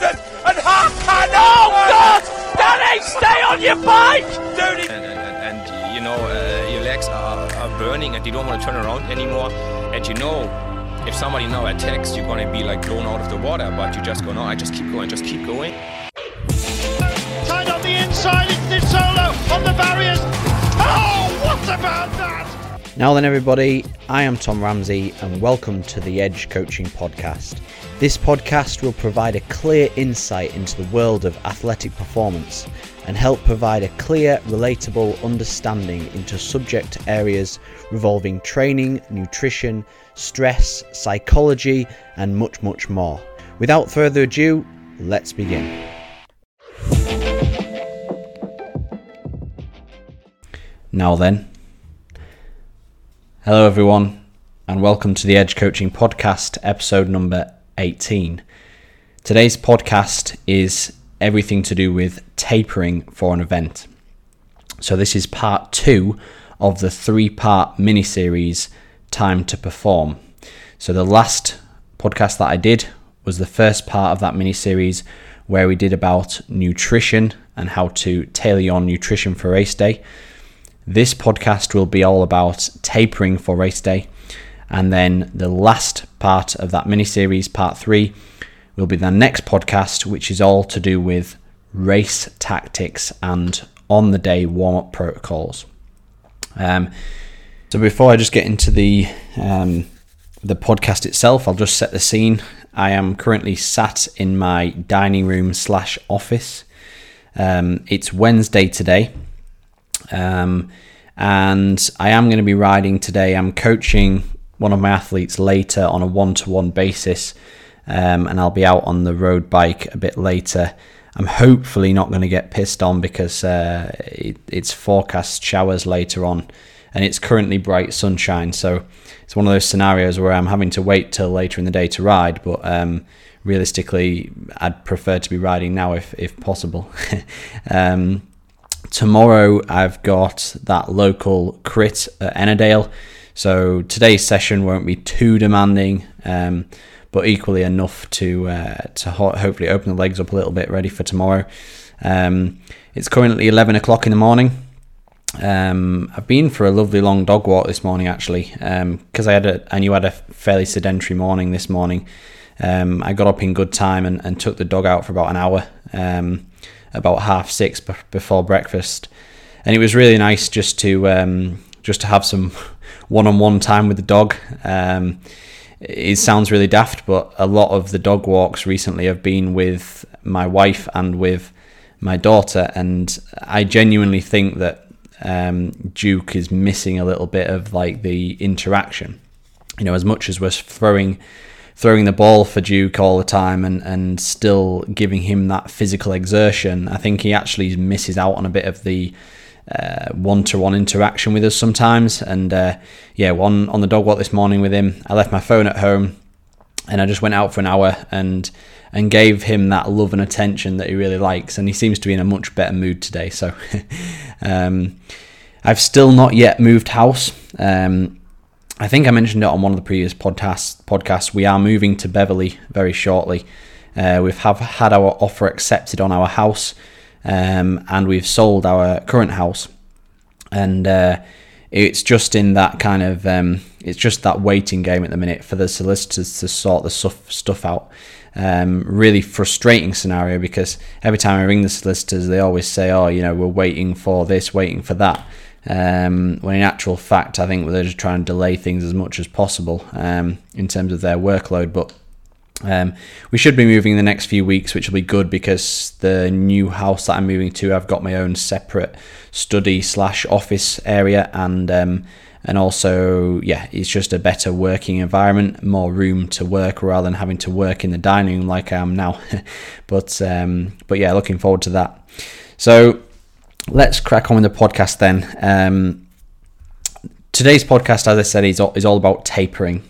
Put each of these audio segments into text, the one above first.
thousand and Hakan. Oh God! Danny, stay on your bike, dude. and, and, and you know uh, your legs are, are burning and you don't want to turn around anymore and you know if somebody now attacks you're going to be like blown out of the water but you just go no i just keep going just keep going Tied on the inside, it's Nizzolo on the barriers. Oh, what about that? Now then, everybody, I am Tom Ramsey, and welcome to the Edge Coaching Podcast. This podcast will provide a clear insight into the world of athletic performance and help provide a clear, relatable understanding into subject areas revolving training, nutrition, stress, psychology, and much, much more. Without further ado, let's begin. Now then, Hello, everyone, and welcome to the Edge Coaching Podcast, episode number 18. Today's podcast is everything to do with tapering for an event. So, this is part two of the three part mini series, Time to Perform. So, the last podcast that I did was the first part of that mini series where we did about nutrition and how to tailor your nutrition for race day. This podcast will be all about tapering for race day. And then the last part of that mini series, part three, will be the next podcast, which is all to do with race tactics and on the day warm up protocols. Um, so before I just get into the um, the podcast itself, I'll just set the scene. I am currently sat in my dining room slash office. Um, it's Wednesday today, um, and I am going to be riding today. I'm coaching one of my athletes later on a one to one basis, um, and I'll be out on the road bike a bit later. I'm hopefully not going to get pissed on because uh, it, it's forecast showers later on, and it's currently bright sunshine. So it's one of those scenarios where I'm having to wait till later in the day to ride, but um, realistically, I'd prefer to be riding now if if possible. um, tomorrow I've got that local crit at Ennerdale. So today's session won't be too demanding, um, but equally enough to uh, to ho- hopefully open the legs up a little bit, ready for tomorrow. Um, it's currently 11 o'clock in the morning. Um, I've been for a lovely long dog walk this morning actually, because I had a I knew I had a fairly sedentary morning this morning. Um, I got up in good time and, and took the dog out for about an hour. Um, about half six b- before breakfast, and it was really nice just to um, just to have some one-on-one time with the dog. Um, it sounds really daft, but a lot of the dog walks recently have been with my wife and with my daughter, and I genuinely think that um, Duke is missing a little bit of like the interaction. You know, as much as we're throwing throwing the ball for Duke all the time and, and still giving him that physical exertion, I think he actually misses out on a bit of the one to one interaction with us sometimes. And uh, yeah, one on the dog walk this morning with him, I left my phone at home and I just went out for an hour and and gave him that love and attention that he really likes. And he seems to be in a much better mood today. So um, I've still not yet moved house. Um, I think I mentioned it on one of the previous podcasts. Podcasts. We are moving to Beverley very shortly. Uh, we've have had our offer accepted on our house, um, and we've sold our current house, and uh, it's just in that kind of um, it's just that waiting game at the minute for the solicitors to sort the stuff stuff out. Um, really frustrating scenario because every time I ring the solicitors, they always say, "Oh, you know, we're waiting for this, waiting for that." Um, when in actual fact, I think they're just trying to delay things as much as possible um, in terms of their workload. But um, we should be moving in the next few weeks, which will be good because the new house that I'm moving to, I've got my own separate study slash office area, and um, and also yeah, it's just a better working environment, more room to work rather than having to work in the dining room like I am now. but um, but yeah, looking forward to that. So let's crack on with the podcast then. Um, today's podcast, as I said, is all, is all about tapering.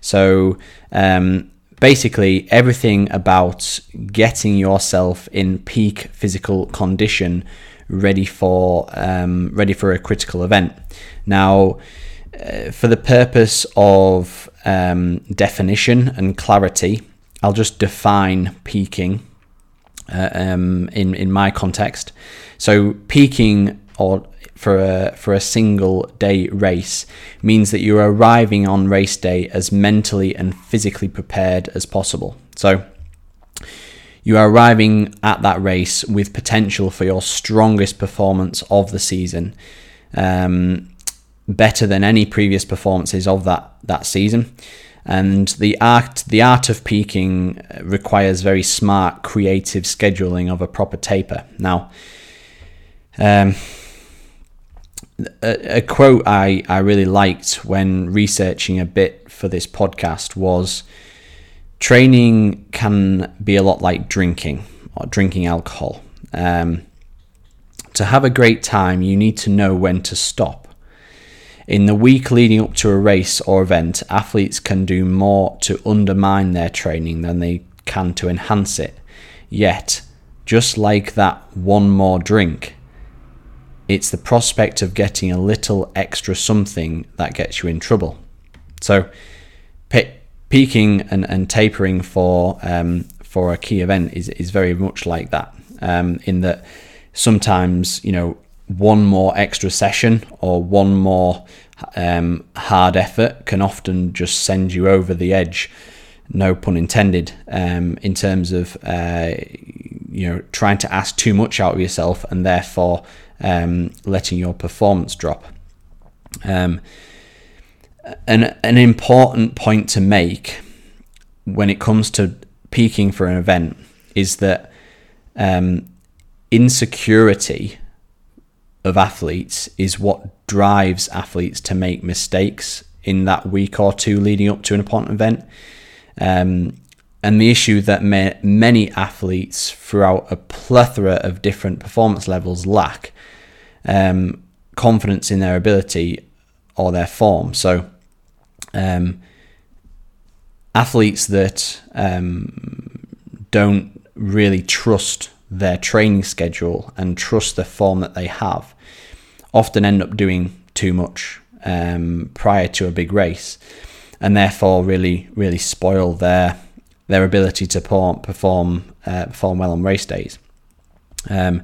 So um, basically, everything about getting yourself in peak physical condition, ready for um, ready for a critical event. Now, uh, for the purpose of um, definition and clarity, I'll just define peaking uh, um, in in my context. So peaking or for a for a single day race means that you're arriving on race day as mentally and physically prepared as possible. So you are arriving at that race with potential for your strongest performance of the season, um, better than any previous performances of that that season. And the art the art of peaking requires very smart, creative scheduling of a proper taper. Now. Um, a, a, quote I, I really liked when researching a bit for this podcast was training can be a lot like drinking or drinking alcohol. Um, to have a great time, you need to know when to stop. In the week leading up to a race or event, athletes can do more to undermine their training than they can to enhance it. Yet, just like that one more drink, it's the prospect of getting a little extra something that gets you in trouble. So, pe- peaking and, and tapering for um, for a key event is, is very much like that. Um, in that sometimes you know one more extra session or one more um, hard effort can often just send you over the edge. No pun intended. Um, in terms of uh, you know trying to ask too much out of yourself and therefore um, letting your performance drop. Um, an, an important point to make when it comes to peaking for an event is that um, insecurity of athletes is what drives athletes to make mistakes in that week or two leading up to an important event. Um, and the issue that may, many athletes throughout a plethora of different performance levels lack um, confidence in their ability or their form. So, um, athletes that um, don't really trust their training schedule and trust the form that they have often end up doing too much um, prior to a big race and therefore really really spoil their their ability to perform perform, uh, perform well on race days. Um,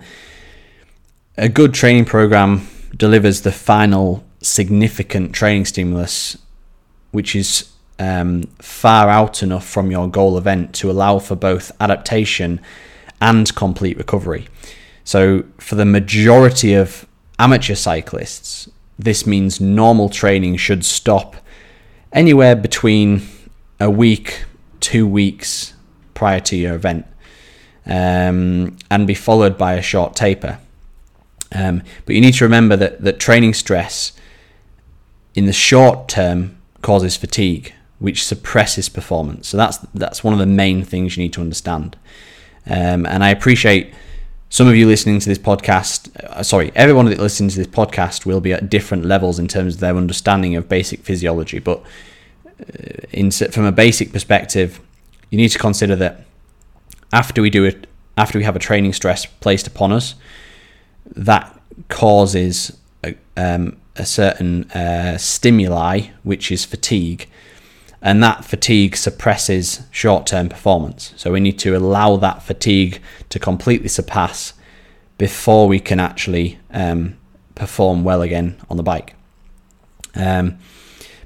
a good training program delivers the final significant training stimulus, which is um, far out enough from your goal event to allow for both adaptation and complete recovery. So, for the majority of amateur cyclists, this means normal training should stop anywhere between a week, two weeks prior to your event, um, and be followed by a short taper. Um, but you need to remember that, that training stress in the short term causes fatigue, which suppresses performance. So that's that's one of the main things you need to understand. Um, and I appreciate some of you listening to this podcast. Uh, sorry, everyone that listens to this podcast will be at different levels in terms of their understanding of basic physiology. But in, from a basic perspective, you need to consider that after we do it, after we have a training stress placed upon us, that causes a, um, a certain uh, stimuli, which is fatigue, and that fatigue suppresses short term performance. So we need to allow that fatigue to completely surpass before we can actually um, perform well again on the bike. Um,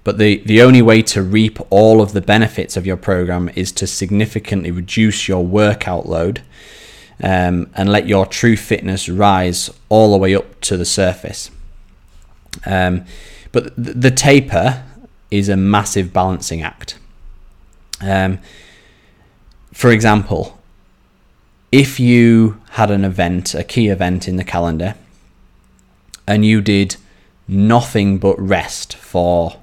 but the, the only way to reap all of the benefits of your program is to significantly reduce your workout load um, and let your true fitness rise all the way up to the surface. Um, but the, the taper is a massive balancing act. Um, for example, if you had an event, a key event in the calendar, and you did nothing but rest for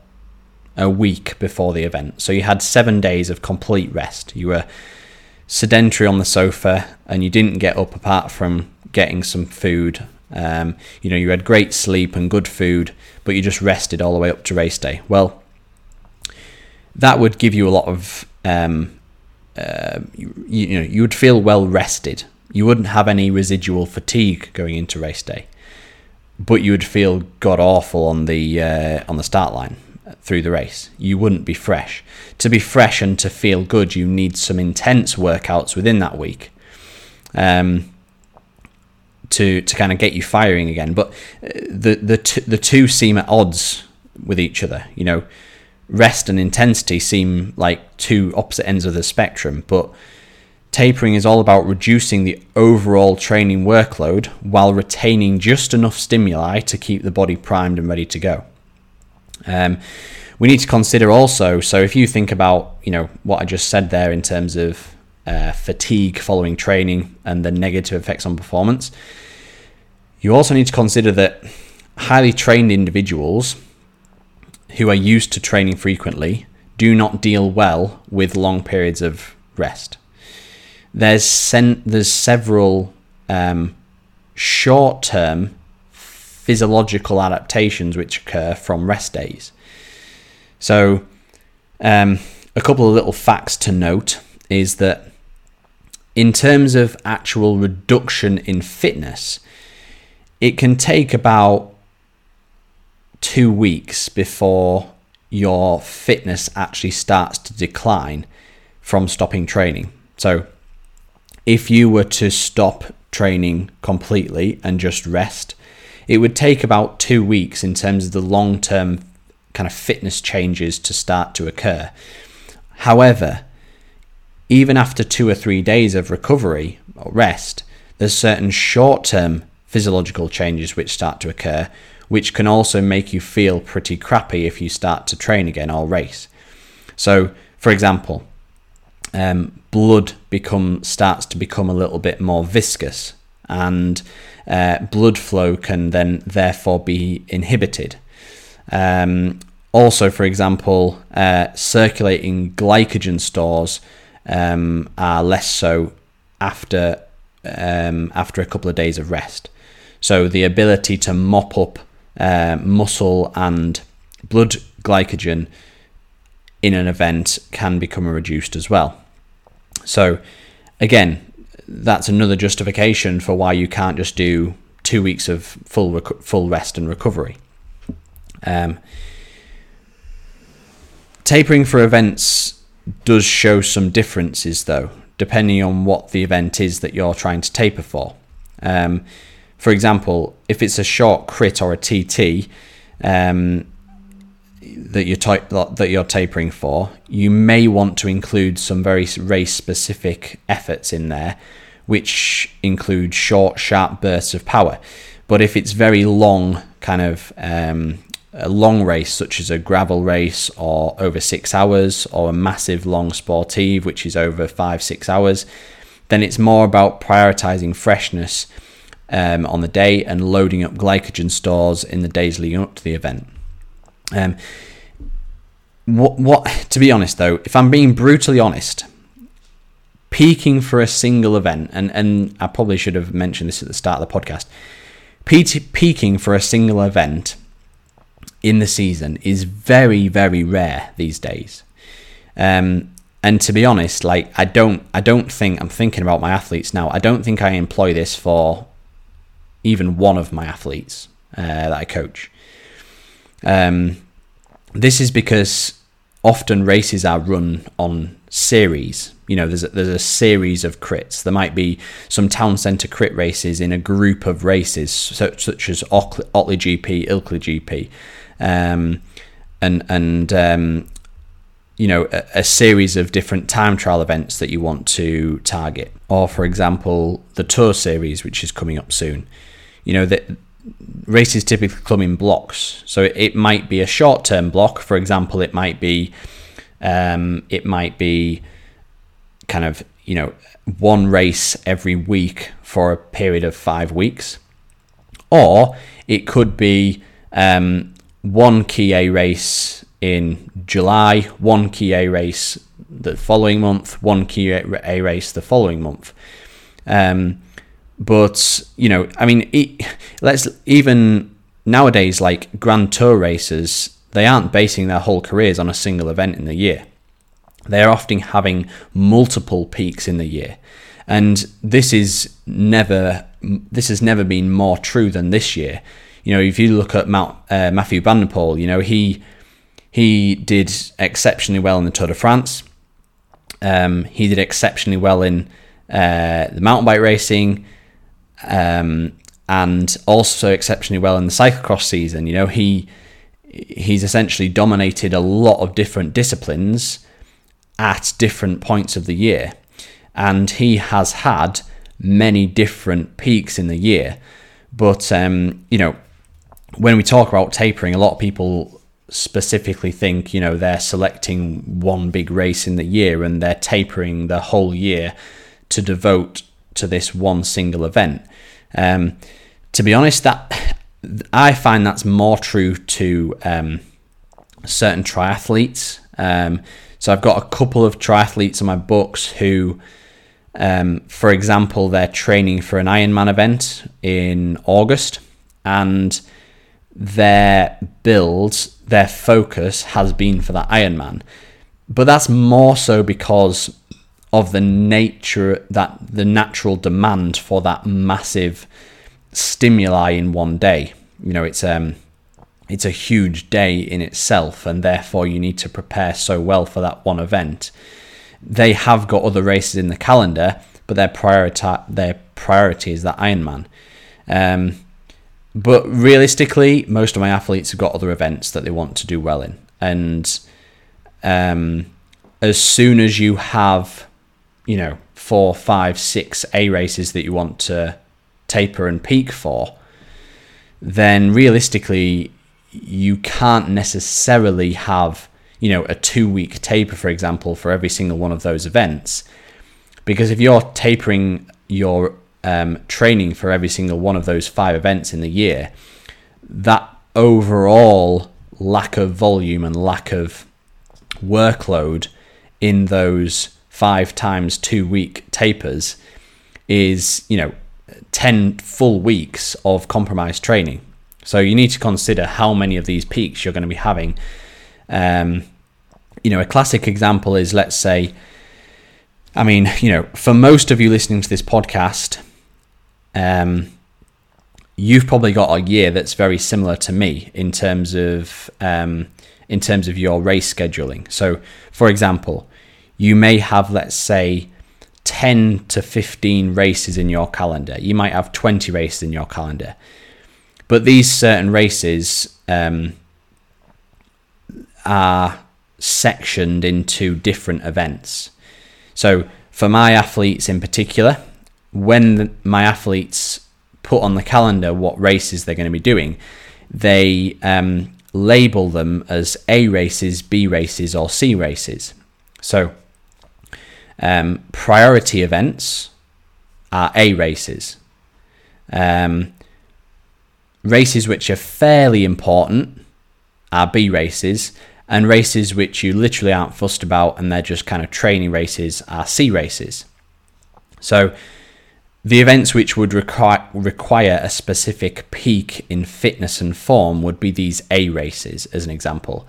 a week before the event, so you had seven days of complete rest, you were sedentary on the sofa and you didn't get up apart from getting some food. Um, you know, you had great sleep and good food, but you just rested all the way up to race day. Well, that would give you a lot of, um, uh, you, you know, you would feel well rested. You wouldn't have any residual fatigue going into race day, but you would feel god awful on the uh, on the start line through the race. You wouldn't be fresh. To be fresh and to feel good, you need some intense workouts within that week. Um, to, to kind of get you firing again, but uh, the the t- the two seem at odds with each other. You know, rest and intensity seem like two opposite ends of the spectrum, but tapering is all about reducing the overall training workload while retaining just enough stimuli to keep the body primed and ready to go. Um, we need to consider also, so if you think about, you know, what I just said there in terms of uh, fatigue following training and the negative effects on performance, you also need to consider that highly trained individuals who are used to training frequently do not deal well with long periods of rest. There's sen- there's several um, short-term physiological adaptations which occur from rest days. So, um, a couple of little facts to note is that in terms of actual reduction in fitness, it can take about two weeks before your fitness actually starts to decline from stopping training. So, if you were to stop training completely and just rest, it would take about two weeks in terms of the long term kind of fitness changes to start to occur. However, even after two or three days of recovery or rest, there's certain short term physiological changes which start to occur, which can also make you feel pretty crappy if you start to train again or race. So, for example, um, blood become starts to become a little bit more viscous, and uh, blood flow can then therefore be inhibited. Um, also, for example, uh, circulating glycogen stores um, are less so after um, after a couple of days of rest. So the ability to mop up uh, muscle and blood glycogen in an event can become reduced as well. So, again, that's another justification for why you can't just do two weeks of full rec- full rest and recovery. Um, tapering for events does show some differences, though, depending on what the event is that you're trying to taper for. Um, for example, if it's a short crit or a TT, um, that you're type, that you're tapering for, you may want to include some very race specific efforts in there, which include short, sharp bursts of power. But if it's very long, kind of um, a long race, such as a gravel race or over six hours, or a massive long sportive, which is over five, six hours, then it's more about prioritizing freshness um, on the day and loading up glycogen stores in the days leading up to the event. Um, what, what, to be honest though, if I'm being brutally honest, peaking for a single event, and, and I probably should have mentioned this at the start of the podcast, peaking for a single event in the season is very, very rare these days. Um, and to be honest, like I don't, I don't think I'm thinking about my athletes now. I don't think I employ this for even one of my athletes uh, that I coach. Um, this is because often races are run on series. You know, there's a, there's a series of crits. There might be some town centre crit races in a group of races, so, such as Otley GP, Ilkley GP, um, and and um, you know a, a, series of different time trial events that you want to target. Or, for example, the Tour Series, which is coming up soon. You know that races typically come in blocks. So it, it might be a short term block. For example, it might be um, it might be kind of you know one race every week for a period of five weeks, or it could be um, one key A race in July, one key A race the following month, one key A race the following month. Um, but you know, I mean, it, let's even nowadays like Grand Tour racers, they aren't basing their whole careers on a single event in the year. They are often having multiple peaks in the year, and this is never this has never been more true than this year. You know, if you look at Mount, uh, Mathieu van der Poel, you know he he did exceptionally well in the Tour de France. Um, he did exceptionally well in uh, the mountain bike racing, um, and also exceptionally well in the cyclocross season. You know, he he's essentially dominated a lot of different disciplines at different points of the year, and he has had many different peaks in the year. But um, you know, when we talk about tapering, a lot of people specifically think you know they're selecting one big race in the year and they're tapering the whole year to devote to this one single event. Um, to be honest, that I find that's more true to um, certain triathletes. Um, so I've got a couple of triathletes in my books who, um, for example, they're training for an Ironman event in August, and their build, their focus has been for that Ironman. But that's more so because of the nature that the natural demand for that massive stimuli in one day. You know, it's um it's a huge day in itself and therefore you need to prepare so well for that one event. They have got other races in the calendar, but their priority their priority is that Ironman. Um, but realistically, most of my athletes have got other events that they want to do well in, and um, as soon as you have you know, four, five, six A races that you want to taper and peak for, then realistically, you can't necessarily have, you know, a two week taper, for example, for every single one of those events. Because if you're tapering your um, training for every single one of those five events in the year, that overall lack of volume and lack of workload in those five times two week tapers is, you know, 10 full weeks of compromised training. So you need to consider how many of these peaks you're going to be having. Um, you know, a classic example is let's say, I mean, you know, for most of you listening to this podcast, um, you've probably got a year that's very similar to me in terms of um, in terms of your race scheduling. So, for example, you may have, let's say, 10 to 15 races in your calendar. You might have 20 races in your calendar. But these certain races um, are sectioned into different events. So, for my athletes in particular, when the, my athletes put on the calendar what races they're going to be doing, they um, label them as A races, B races, or C races. So, um, priority events are A races. Um, races which are fairly important are B races, and races which you literally aren't fussed about and they're just kind of training races are C races. So, the events which would require, require a specific peak in fitness and form would be these A races, as an example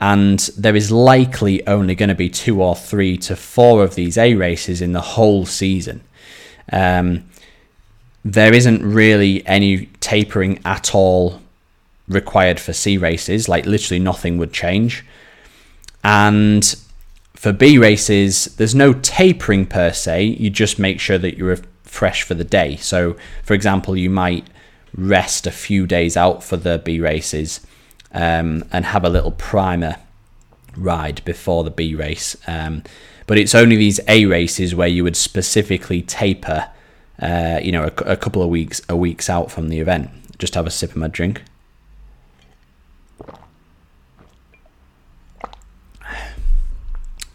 and there is likely only going to be two or three to four of these A races in the whole season. Um, there isn't really any tapering at all required for C races, like literally nothing would change. And for B races, there's no tapering per se, you just make sure that you're fresh for the day. So, for example, you might rest a few days out for the B races um, and have a little primer ride before the B race. Um, but it's only these A races where you would specifically taper, uh, you know, a, a, couple of weeks, a weeks out from the event. Just have a sip of my drink.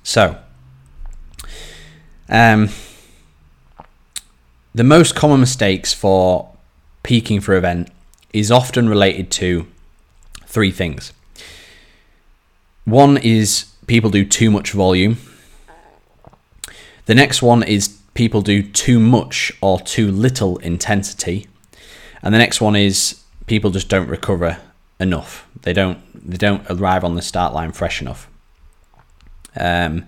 So, um, the most common mistakes for peaking for event is often related to three things. One is people do too much volume. The next one is people do too much or too little intensity. And the next one is people just don't recover enough. They don't they don't arrive on the start line fresh enough. Um,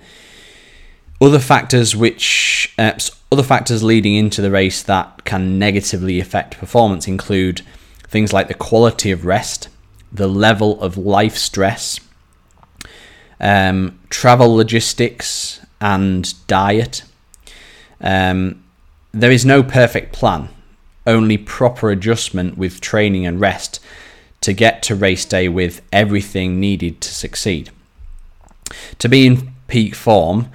other factors which uh, other factors leading into the race that can negatively affect performance include things like the quality of rest, the level of life stress, um, travel logistics, and diet. Um, there is no perfect plan, only proper adjustment with training and rest to get to race day with everything needed to succeed. To be in peak form,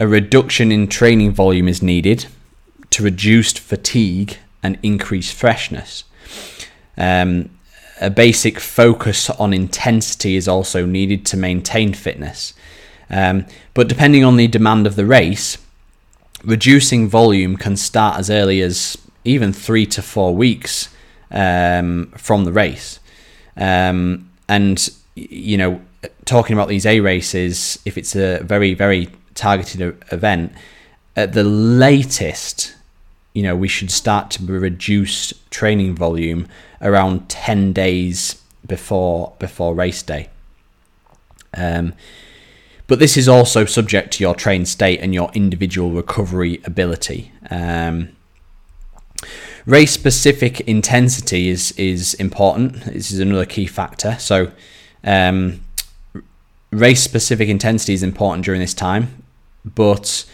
a reduction in training volume is needed to reduce fatigue and increase freshness. Um, a basic focus on intensity is also needed to maintain fitness. Um, but depending on the demand of the race, reducing volume can start as early as even three to four weeks um, from the race. Um, and, you know, talking about these A races, if it's a very, very targeted event, at the latest, you know, we should start to reduce training volume around 10 days before before race day. Um, but this is also subject to your train state and your individual recovery ability. Um, race specific intensity is is important. This is another key factor. So, um, race specific intensity is important during this time, but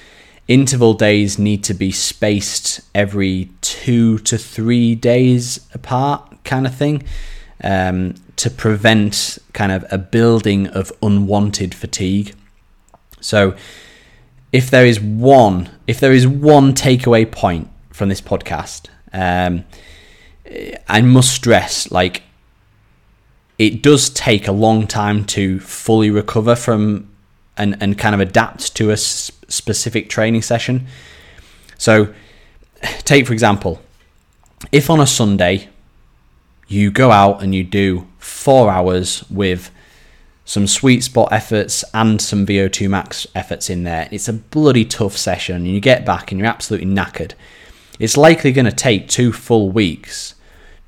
interval days need to be spaced every two to three days apart, kind of thing, um, to prevent kind of a building of unwanted fatigue. So, if there is one, if there is one takeaway point from this podcast, um, I must stress like it does take a long time to fully recover from and, and kind of adapt to a specific training session. So, take for example, if on a Sunday you go out and you do four hours with some sweet spot efforts and some VO2 max efforts in there. It's a bloody tough session, and you get back and you're absolutely knackered. It's likely going to take two full weeks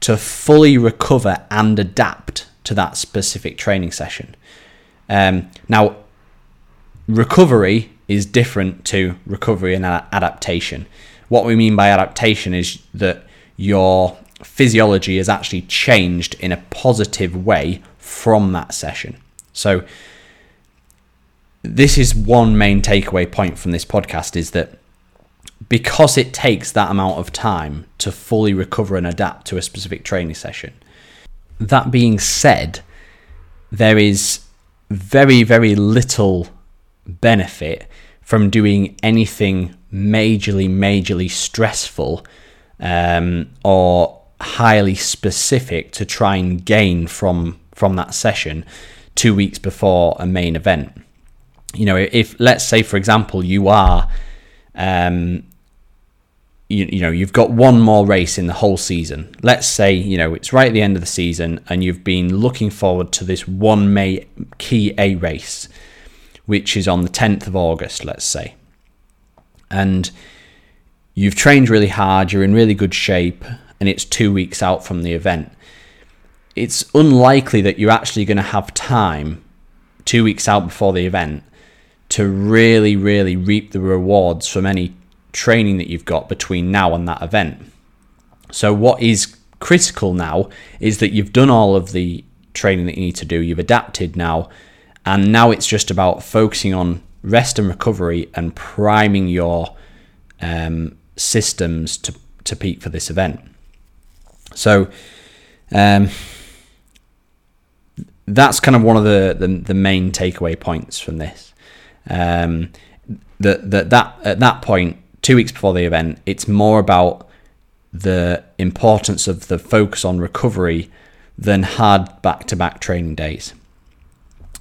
to fully recover and adapt to that specific training session. Um, now, recovery is different to recovery and adaptation. What we mean by adaptation is that your physiology has actually changed in a positive way from that session. So this is one main takeaway point from this podcast is that because it takes that amount of time to fully recover and adapt to a specific training session. That being said, there is very, very little benefit from doing anything majorly, majorly stressful um, or highly specific to try and gain from from that session two weeks before a main event. You know, if let's say, for example, you are, um, you, you know, you've got one more race in the whole season. Let's say, you know, it's right at the end of the season and you've been looking forward to this one May key A race, which is on the 10th of August, let's say. And you've trained really hard, you're in really good shape, and it's two weeks out from the event it's unlikely that you're actually going to have time two weeks out before the event to really, really reap the rewards from any training that you've got between now and that event. So, what is critical now is that you've done all of the training that you need to do, you've adapted now, and now it's just about focusing on rest and recovery and priming your um, systems to, to peak for this event. So, um, that's kind of one of the, the, the main takeaway points from this. Um, that that that at that point, two weeks before the event, it's more about the importance of the focus on recovery than hard back-to-back training days.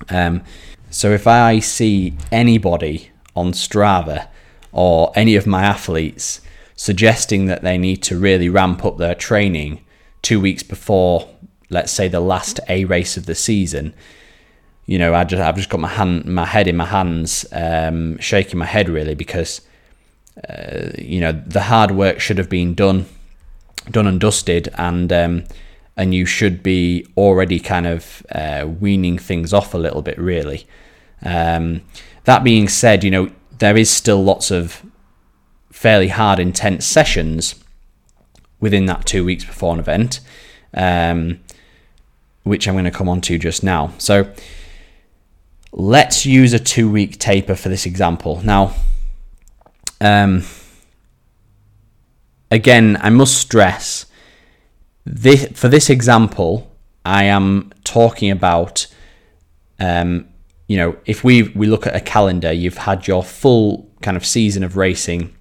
Um, so if I see anybody on Strava or any of my athletes suggesting that they need to really ramp up their training two weeks before let's say the last A race of the season, you know, I just I've just got my hand, my head in my hands, um, shaking my head really because, uh, you know, the hard work should have been done, done and dusted, and um, and you should be already kind of uh, weaning things off a little bit really. Um, that being said, you know, there is still lots of fairly hard, intense sessions within that two weeks before an event. Um, which I'm going to come on to just now. So let's use a two week taper for this example. Now, um, again, I must stress this for this example, I am talking about, um, you know, if we we look at a calendar, you've had your full kind of season of racing.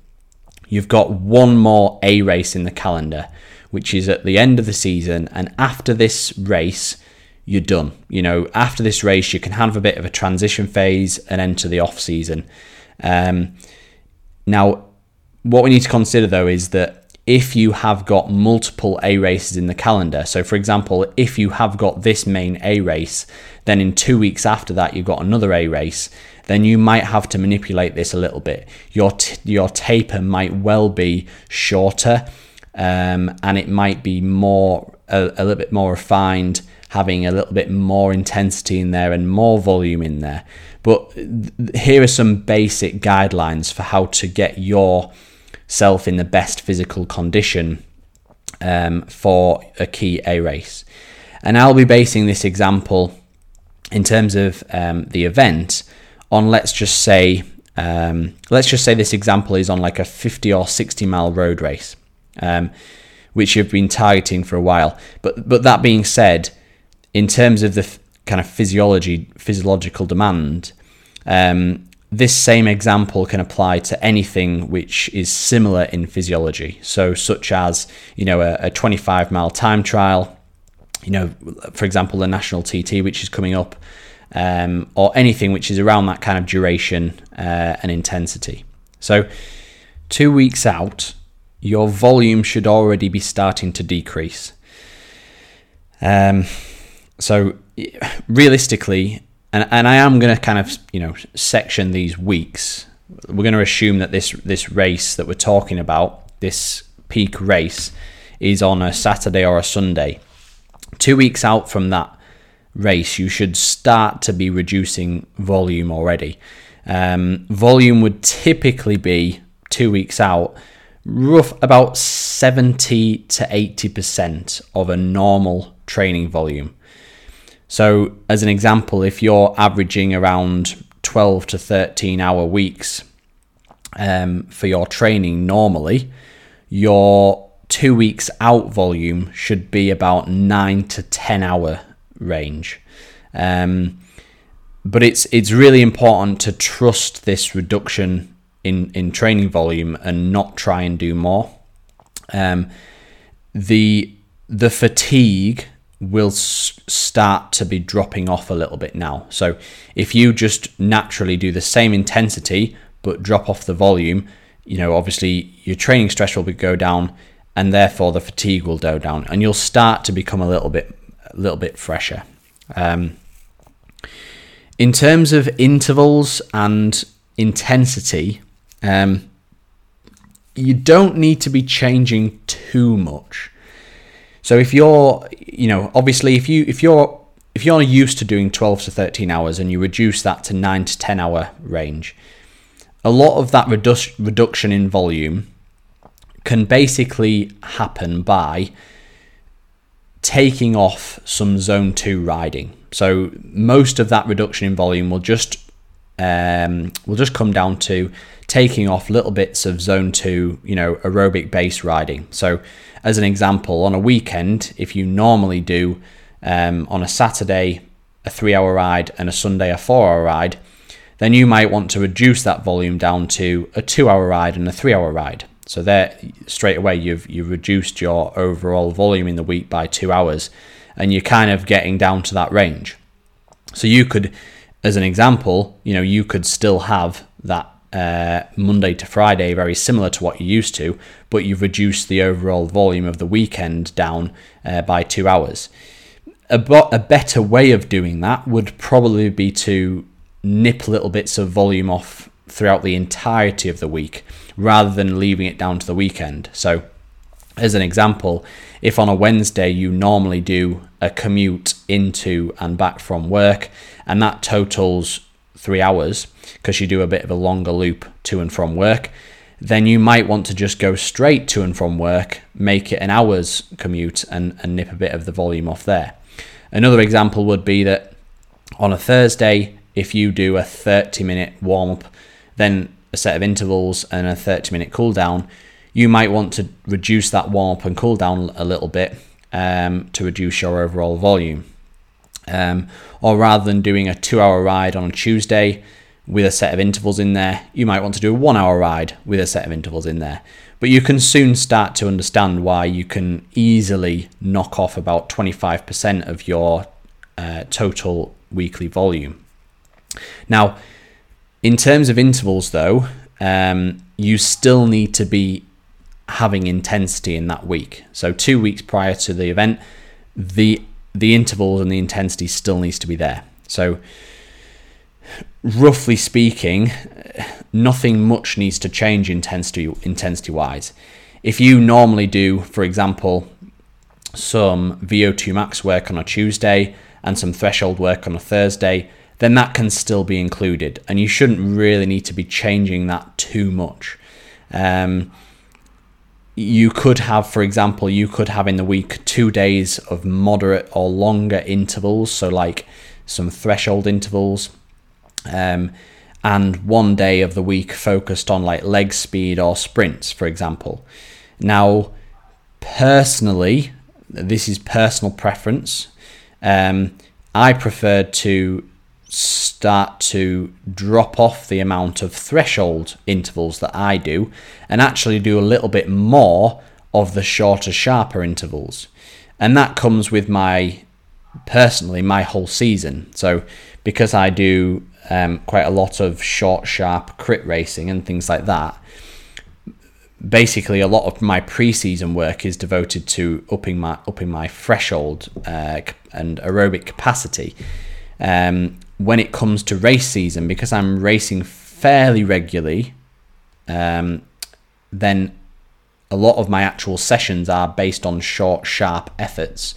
You've got one more A race in the calendar, which is at the end of the season, and after this race, you're done. You know, after this race, you can have a bit of a transition phase and enter the off season. Um, now, what we need to consider though is that if you have got multiple A races in the calendar. So, for example, if you have got this main A race, then in two weeks after that, you've got another A race, then you might have to manipulate this a little bit. Your, t- your taper might well be shorter um, and it might be more, a, a little bit more refined, having a little bit more intensity in there and more volume in there. But th- here are some basic guidelines for how to get your self in the best physical condition um, for a key A race. And I'll be basing this example in terms of um, the event on let's just say um, let's just say this example is on like a 50 or 60 mile road race, um, which you've been targeting for a while. But but that being said, in terms of the f- kind of physiology physiological demand, um, this same example can apply to anything which is similar in physiology. So, such as you know a, a 25 mile time trial, you know, for example, the national TT which is coming up, um, or anything which is around that kind of duration uh, and intensity. So, two weeks out, your volume should already be starting to decrease. Um, so, realistically, and and I am going to kind of you know section these weeks. We're going to assume that this this race that we're talking about, this peak race, is on a Saturday or a Sunday. Two weeks out from that race, you should start to be reducing volume already. Um, volume would typically be two weeks out, rough about 70 to 80% of a normal training volume. So, as an example, if you're averaging around 12 to 13 hour weeks um, for your training normally, your two weeks out volume should be about 9 to 10 hour range. Um, but it's it's really important to trust this reduction in, in training volume and not try and do more. Um, the the fatigue will s- start to be dropping off a little bit now. So if you just naturally do the same intensity but drop off the volume, you know, obviously your training stress will go down and therefore the fatigue will go down and you'll start to become a little bit a little bit fresher. Um, in terms of intervals and intensity, um, you don't need to be changing too much. So if you're, you know, obviously if you if you're if you're used to doing 12 to 13 hours and you reduce that to 9 to 10 hour range, a lot of that redu- reduction in volume can basically happen by taking off some zone 2 riding. So most of that reduction in volume will just um, will just come down to taking off little bits of zone 2, you know, aerobic base riding. So as an example, on a weekend, if you normally do um, on a Saturday a three hour ride and a Sunday a four hour ride, then you might want to reduce that volume down to a two hour ride and a three hour ride. So there, straight away, you've you've reduced your overall volume in the week by two hours, and you're kind of getting down to that range. So you could, as an example, you know, you could still have that uh, Monday to Friday, very similar to what you used to, but you've reduced the overall volume of the weekend down uh, by two hours. A, bo- a better way of doing that would probably be to nip little bits of volume off throughout the entirety of the week rather than leaving it down to the weekend. So, as an example, if on a Wednesday you normally do a commute into and back from work and that totals three hours because you do a bit of a longer loop to and from work, then you might want to just go straight to and from work, make it an hour's commute, and, and nip a bit of the volume off there. Another example would be that on a Thursday, if you do a 30 minute warm up, then a set of intervals and a 30 minute cool down, you might want to reduce that warm up and cool down a little bit um, to reduce your overall volume. Um, or rather than doing a two hour ride on a Tuesday with a set of intervals in there, you might want to do a one hour ride with a set of intervals in there. But you can soon start to understand why you can easily knock off about 25% of your uh, total weekly volume. Now, in terms of intervals, though, um, you still need to be having intensity in that week. So, two weeks prior to the event, the the intervals and the intensity still needs to be there. So, roughly speaking, nothing much needs to change intensity intensity wise. If you normally do, for example, some VO2 max work on a Tuesday and some threshold work on a Thursday, then that can still be included, and you shouldn't really need to be changing that too much. Um, you could have, for example, you could have in the week two days of moderate or longer intervals, so like some threshold intervals, um, and one day of the week focused on like leg speed or sprints, for example. Now, personally, this is personal preference. Um, I prefer to start to drop off the amount of threshold intervals that I do and actually do a little bit more of the shorter, sharper intervals. And that comes with my personally my whole season. So because I do um, quite a lot of short, sharp crit racing and things like that, basically a lot of my preseason work is devoted to upping my upping my threshold uh, and aerobic capacity. Um, when it comes to race season, because I'm racing fairly regularly, um, then a lot of my actual sessions are based on short, sharp efforts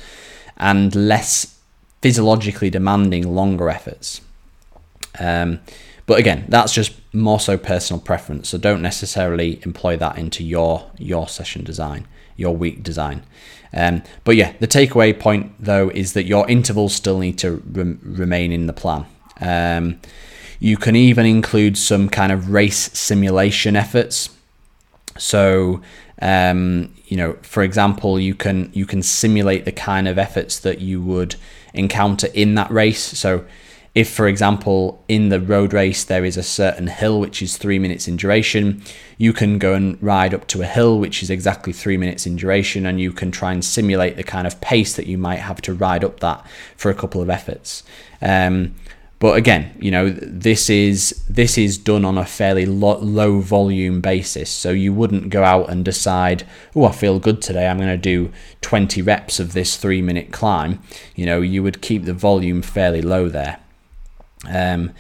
and less physiologically demanding, longer efforts. Um, but again, that's just more so personal preference. So don't necessarily employ that into your your session design, your week design. Um, but yeah, the takeaway point though is that your intervals still need to re- remain in the plan. Um, you can even include some kind of race simulation efforts. So, um, you know, for example, you can you can simulate the kind of efforts that you would encounter in that race. So, if, for example, in the road race there is a certain hill which is three minutes in duration, you can go and ride up to a hill which is exactly three minutes in duration, and you can try and simulate the kind of pace that you might have to ride up that for a couple of efforts. Um, but again, you know, this is this is done on a fairly lo- low volume basis. So you wouldn't go out and decide, "Oh, I feel good today. I'm going to do 20 reps of this 3-minute climb." You know, you would keep the volume fairly low there. Um,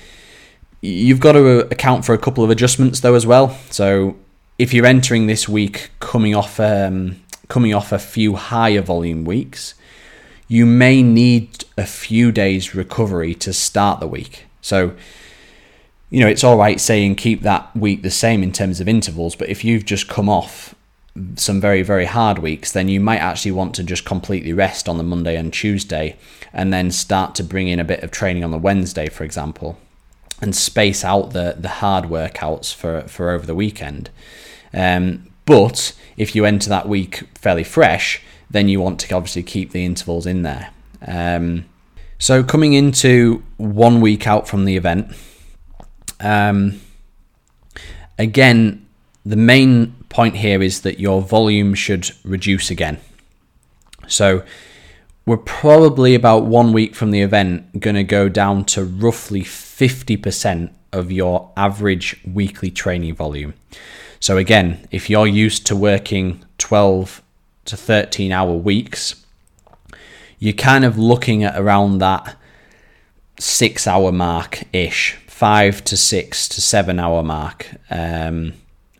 you've got to account for a couple of adjustments though as well. So if you're entering this week coming off um, coming off a few higher volume weeks, you may need a few days recovery to start the week. So you know it's all right saying keep that week the same in terms of intervals, but if you've just come off some very very hard weeks then you might actually want to just completely rest on the Monday and Tuesday and then start to bring in a bit of training on the Wednesday for example and space out the the hard workouts for for over the weekend. Um, but if you enter that week fairly fresh then you want to obviously keep the intervals in there. Um, so coming into one week out from the event um, again the main point here is that your volume should reduce again. So we're probably about one week from the event going to go down to roughly 50% of your average weekly training volume. So again, if you're used to working 12 to 13 hour weeks, you're kind of looking at around that six hour mark ish, five to six to seven hour mark. Um,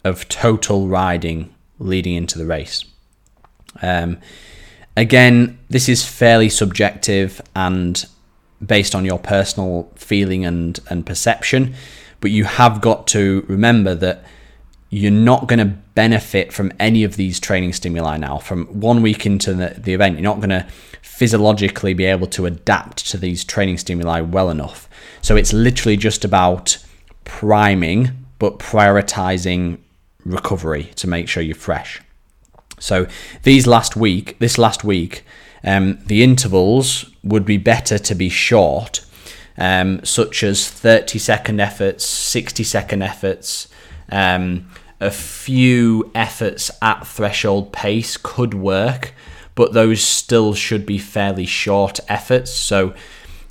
of total riding leading into the race. Um, again, this is fairly subjective and based on your personal feeling and, and perception, but you have got to remember that you're not going to benefit from any of these training stimuli now. From one week into the, the event, you're not going to physiologically be able to adapt to these training stimuli well enough. So it's literally just about priming, but prioritizing recovery to make sure you're fresh. So these last week, this last week, um, the intervals would be better to be short, um, such as 30 second efforts, 60 second efforts. Um, a few efforts at threshold pace could work, but those still should be fairly short efforts. So,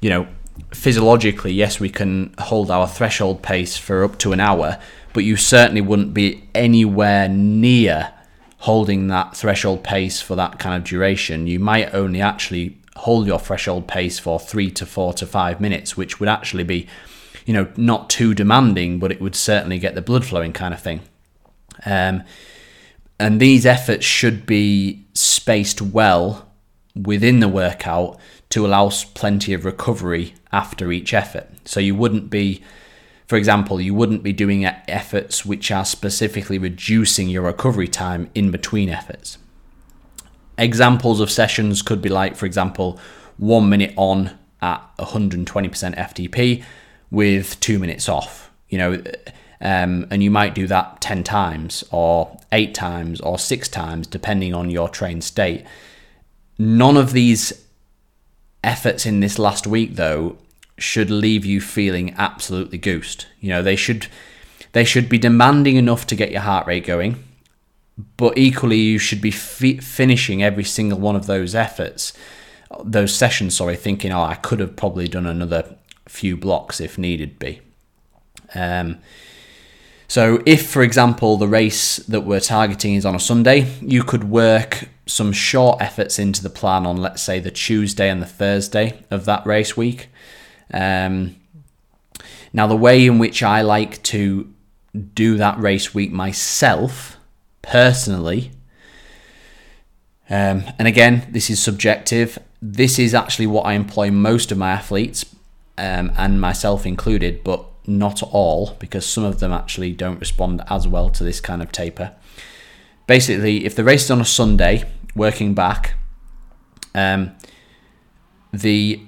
you know, physiologically, yes, we can hold our threshold pace for up to an hour, but you certainly wouldn't be anywhere near holding that threshold pace for that kind of duration. You might only actually hold your threshold pace for three to four to five minutes, which would actually be, you know, not too demanding, but it would certainly get the blood flowing kind of thing. Um, and these efforts should be spaced well within the workout to allow plenty of recovery after each effort. So you wouldn't be, for example, you wouldn't be doing efforts which are specifically reducing your recovery time in between efforts. Examples of sessions could be like, for example, one minute on at 120% FTP with two minutes off. You know, um, and you might do that 10 times or eight times or six times, depending on your trained state. None of these efforts in this last week, though, should leave you feeling absolutely goosed. You know, they should they should be demanding enough to get your heart rate going, but equally you should be fi- finishing every single one of those efforts, those sessions. Sorry, thinking, oh, I could have probably done another few blocks if needed be. Um, so, if, for example, the race that we're targeting is on a Sunday, you could work some short efforts into the plan on, let's say, the Tuesday and the Thursday of that race week. Um, now, the way in which I like to do that race week myself, personally, um, and again, this is subjective. This is actually what I employ most of my athletes, um, and myself included, but not all, because some of them actually don't respond as well to this kind of taper. Basically, if the race is on a Sunday, working back, um, the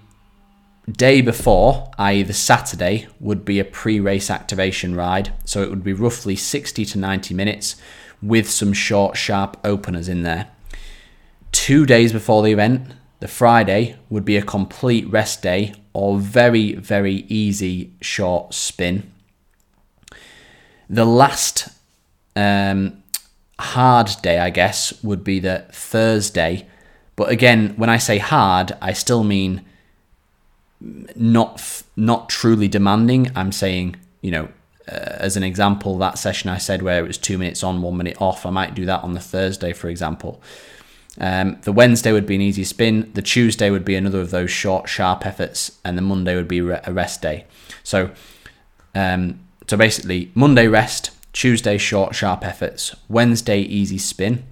day before, i.e., the Saturday, would be a pre race activation ride. So it would be roughly 60 to 90 minutes with some short, sharp openers in there. Two days before the event, the Friday would be a complete rest day or very, very easy short spin. The last um, hard day, I guess, would be the Thursday. But again, when I say hard, I still mean not not truly demanding. I'm saying, you know, uh, as an example, that session I said where it was two minutes on, one minute off. I might do that on the Thursday, for example. Um, the Wednesday would be an easy spin. The Tuesday would be another of those short, sharp efforts, and the Monday would be a rest day. So, um, so basically, Monday rest, Tuesday short, sharp efforts, Wednesday easy spin,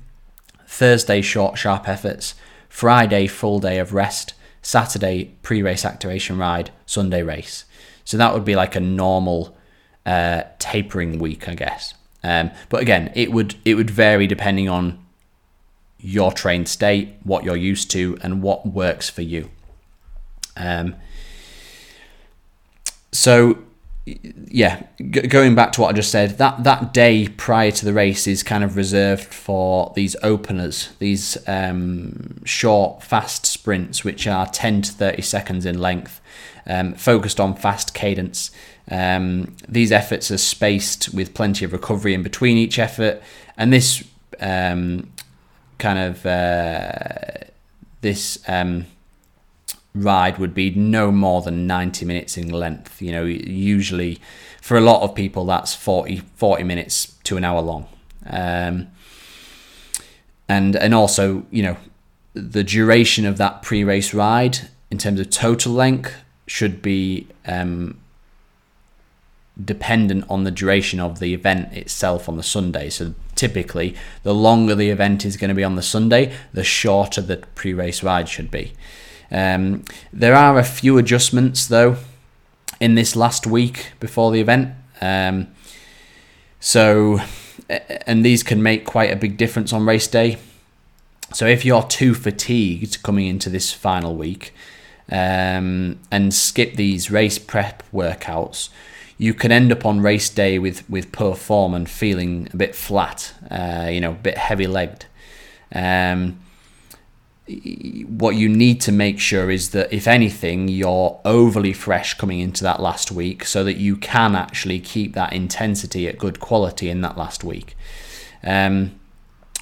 Thursday short, sharp efforts, Friday full day of rest, Saturday pre-race activation ride, Sunday race. So that would be like a normal uh, tapering week, I guess. Um, but again, it would it would vary depending on your trained state, what you're used to, and what works for you. Um, so, yeah, g- going back to what I just said, that that day prior to the race is kind of reserved for these openers, these um, short, fast sprints, which are 10 to 30 seconds in length, um, focused on fast cadence. Um, these efforts are spaced with plenty of recovery in between each effort, and this um, kind of uh, this um, ride would be no more than 90 minutes in length. You know, usually for a lot of people, that's 40, 40 minutes to an hour long. Um, and and also, you know, the duration of that pre-race ride in terms of total length should be um, dependent on the duration of the event itself on the Sunday. So typically, the longer the event is going to be on the Sunday, the shorter the pre race ride should be. Um, there are a few adjustments though in this last week before the event. Um, so, and these can make quite a big difference on race day. So, if you're too fatigued coming into this final week um, and skip these race prep workouts, you can end up on race day with, with poor form and feeling a bit flat, uh, you know, a bit heavy legged. Um, what you need to make sure is that if anything you're overly fresh coming into that last week so that you can actually keep that intensity at good quality in that last week. Um,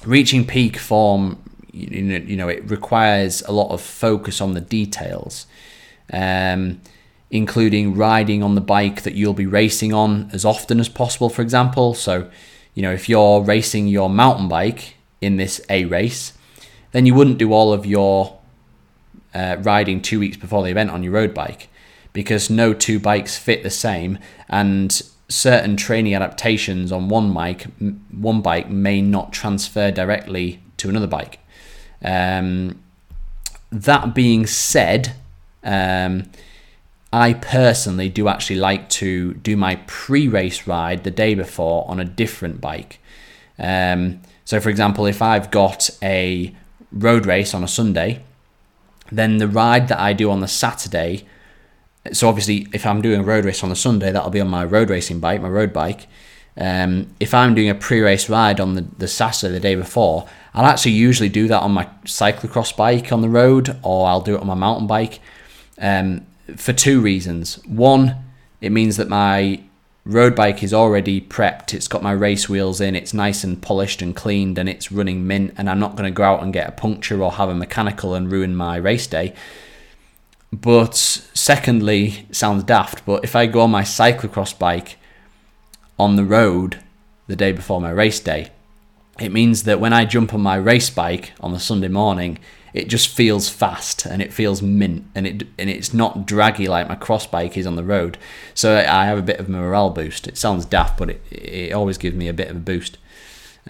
reaching peak form you know, you know it requires a lot of focus on the details um, including riding on the bike that you'll be racing on as often as possible for example. So you know if you're racing your mountain bike in this a race then you wouldn't do all of your uh, riding two weeks before the event on your road bike because no two bikes fit the same and certain training adaptations on one bike one bike may not transfer directly to another bike. Um, that being said um, I personally do actually like to do my pre-race ride the day before on a different bike. Um, so for example if I've got a road race on a Sunday, then the ride that I do on the Saturday. So obviously, if I'm doing a road race on the Sunday, that'll be on my road racing bike, my road bike. Um, if I'm doing a pre-race ride on the, the Saturday, the day before, I'll actually usually do that on my cyclocross bike on the road, or I'll do it on my mountain bike. Um, for two reasons. One, it means that my road bike is already prepped. It's got my race wheels in. It's nice and polished and cleaned, and it's running mint. And I'm not going to go out and get a puncture or have a mechanical and ruin my race day. But secondly, sounds daft, but if I go on my cyclocross bike on the road the day before my race day, it means that when I jump on my race bike on the Sunday morning, it just feels fast and it feels mint and it and it's not draggy like my cross bike is on the road. So I have a bit of a morale boost. It sounds daft, but it, it always gives me a bit of a boost.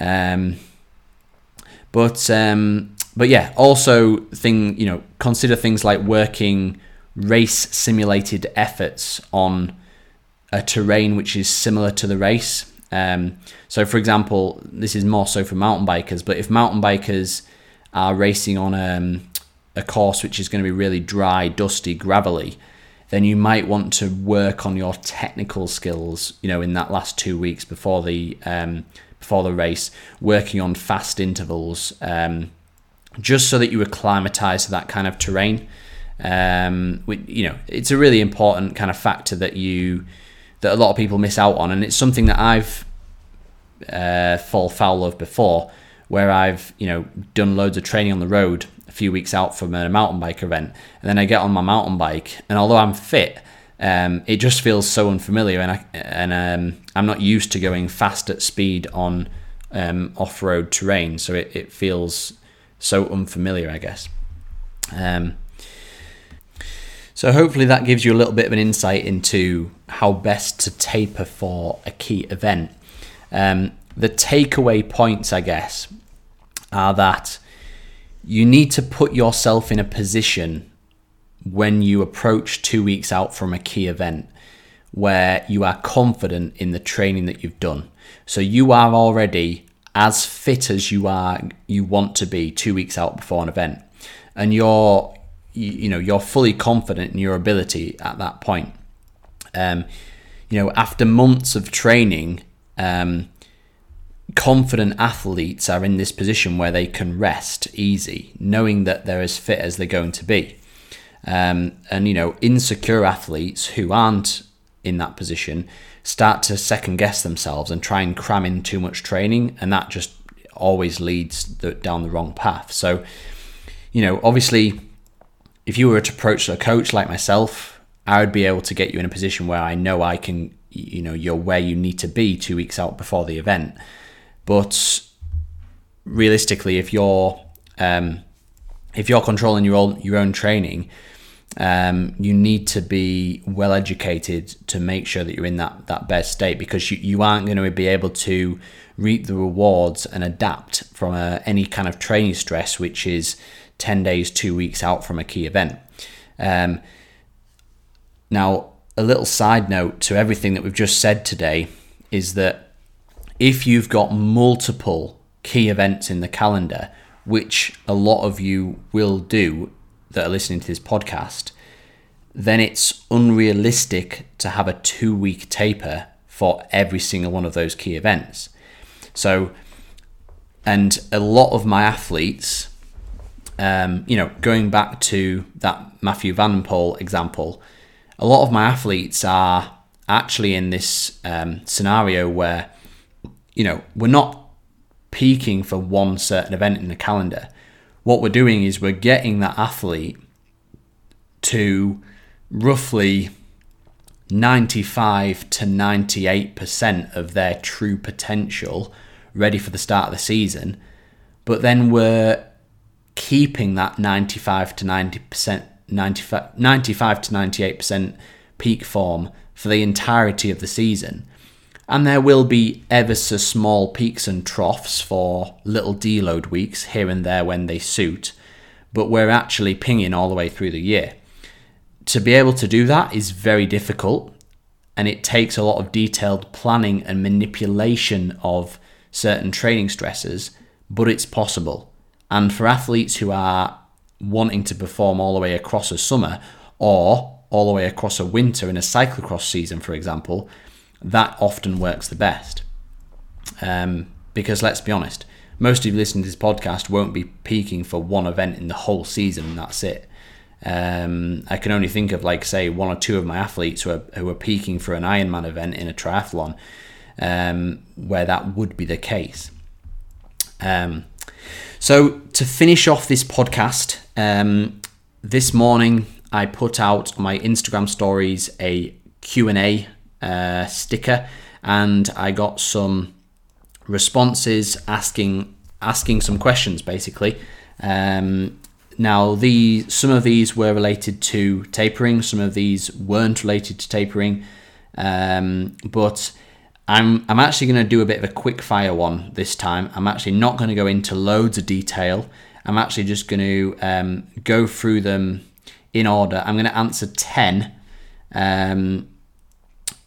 Um, but um, but yeah, also thing you know consider things like working race simulated efforts on a terrain which is similar to the race. Um, so, for example, this is more so for mountain bikers, but if mountain bikers are racing on um, a course which is going to be really dry, dusty, gravelly, then you might want to work on your technical skills. You know, in that last two weeks before the um, before the race, working on fast intervals, um, just so that you acclimatise to that kind of terrain. Um, you know, it's a really important kind of factor that you that a lot of people miss out on, and it's something that I've uh, fall foul of before where I've you know done loads of training on the road a few weeks out from a mountain bike event, and then I get on my mountain bike, and although I'm fit, um, it just feels so unfamiliar, and I and um, I'm not used to going fast at speed on um, off-road terrain, so it, it feels so unfamiliar, I guess. Um, so hopefully that gives you a little bit of an insight into how best to taper for a key event. Um, the takeaway points, I guess, are that you need to put yourself in a position when you approach two weeks out from a key event where you are confident in the training that you've done. So you are already as fit as you are you want to be two weeks out before an event. And you're you, know you're fully confident in your ability at that point. Um, you know, after months of training, um, confident athletes are in this position where they can rest easy, knowing that they're as fit as they're going to be. Um, and you know, insecure athletes who aren't in that position start to second guess themselves and try and cram in too much training, and that just always leads the, down the wrong path. So, you know, obviously, if you were to approach a coach like myself, I would be able to get you in a position where I know I can, you know, you're where you need to be two weeks out before the event. But realistically, if you're um, if you're controlling your own your own training, um, you need to be well educated to make sure that you're in that that best state because you, you aren't going to be able to reap the rewards and adapt from a, any kind of training stress, which is 10 days, two weeks out from a key event. Um, now, a little side note to everything that we've just said today is that if you've got multiple key events in the calendar, which a lot of you will do that are listening to this podcast, then it's unrealistic to have a two week taper for every single one of those key events. So, and a lot of my athletes, um, you know, going back to that Mathieu Van Poel example, a lot of my athletes are actually in this um, scenario where, you know, we're not peaking for one certain event in the calendar. What we're doing is we're getting that athlete to roughly 95 to 98% of their true potential ready for the start of the season. But then we're keeping that 95 to 90%, 95, 95 to 98% peak form for the entirety of the season. And there will be ever so small peaks and troughs for little deload weeks here and there when they suit, but we're actually pinging all the way through the year to be able to do that is very difficult and it takes a lot of detailed planning and manipulation of certain training stresses, but it's possible. And for athletes who are wanting to perform all the way across a summer or all the way across a winter in a cyclocross season, for example, that often works the best. Um, because let's be honest, most of you listening to this podcast won't be peaking for one event in the whole season, and that's it. Um, I can only think of like say one or two of my athletes who are who are peaking for an Ironman event in a triathlon, um, where that would be the case. Um, so to finish off this podcast, um, this morning I put out my Instagram stories a Q and A uh, sticker, and I got some responses asking asking some questions basically. Um, now, the some of these were related to tapering, some of these weren't related to tapering, um, but I'm I'm actually going to do a bit of a quick fire one this time. I'm actually not going to go into loads of detail. I'm actually just going to um, go through them in order. I'm going to answer ten, um,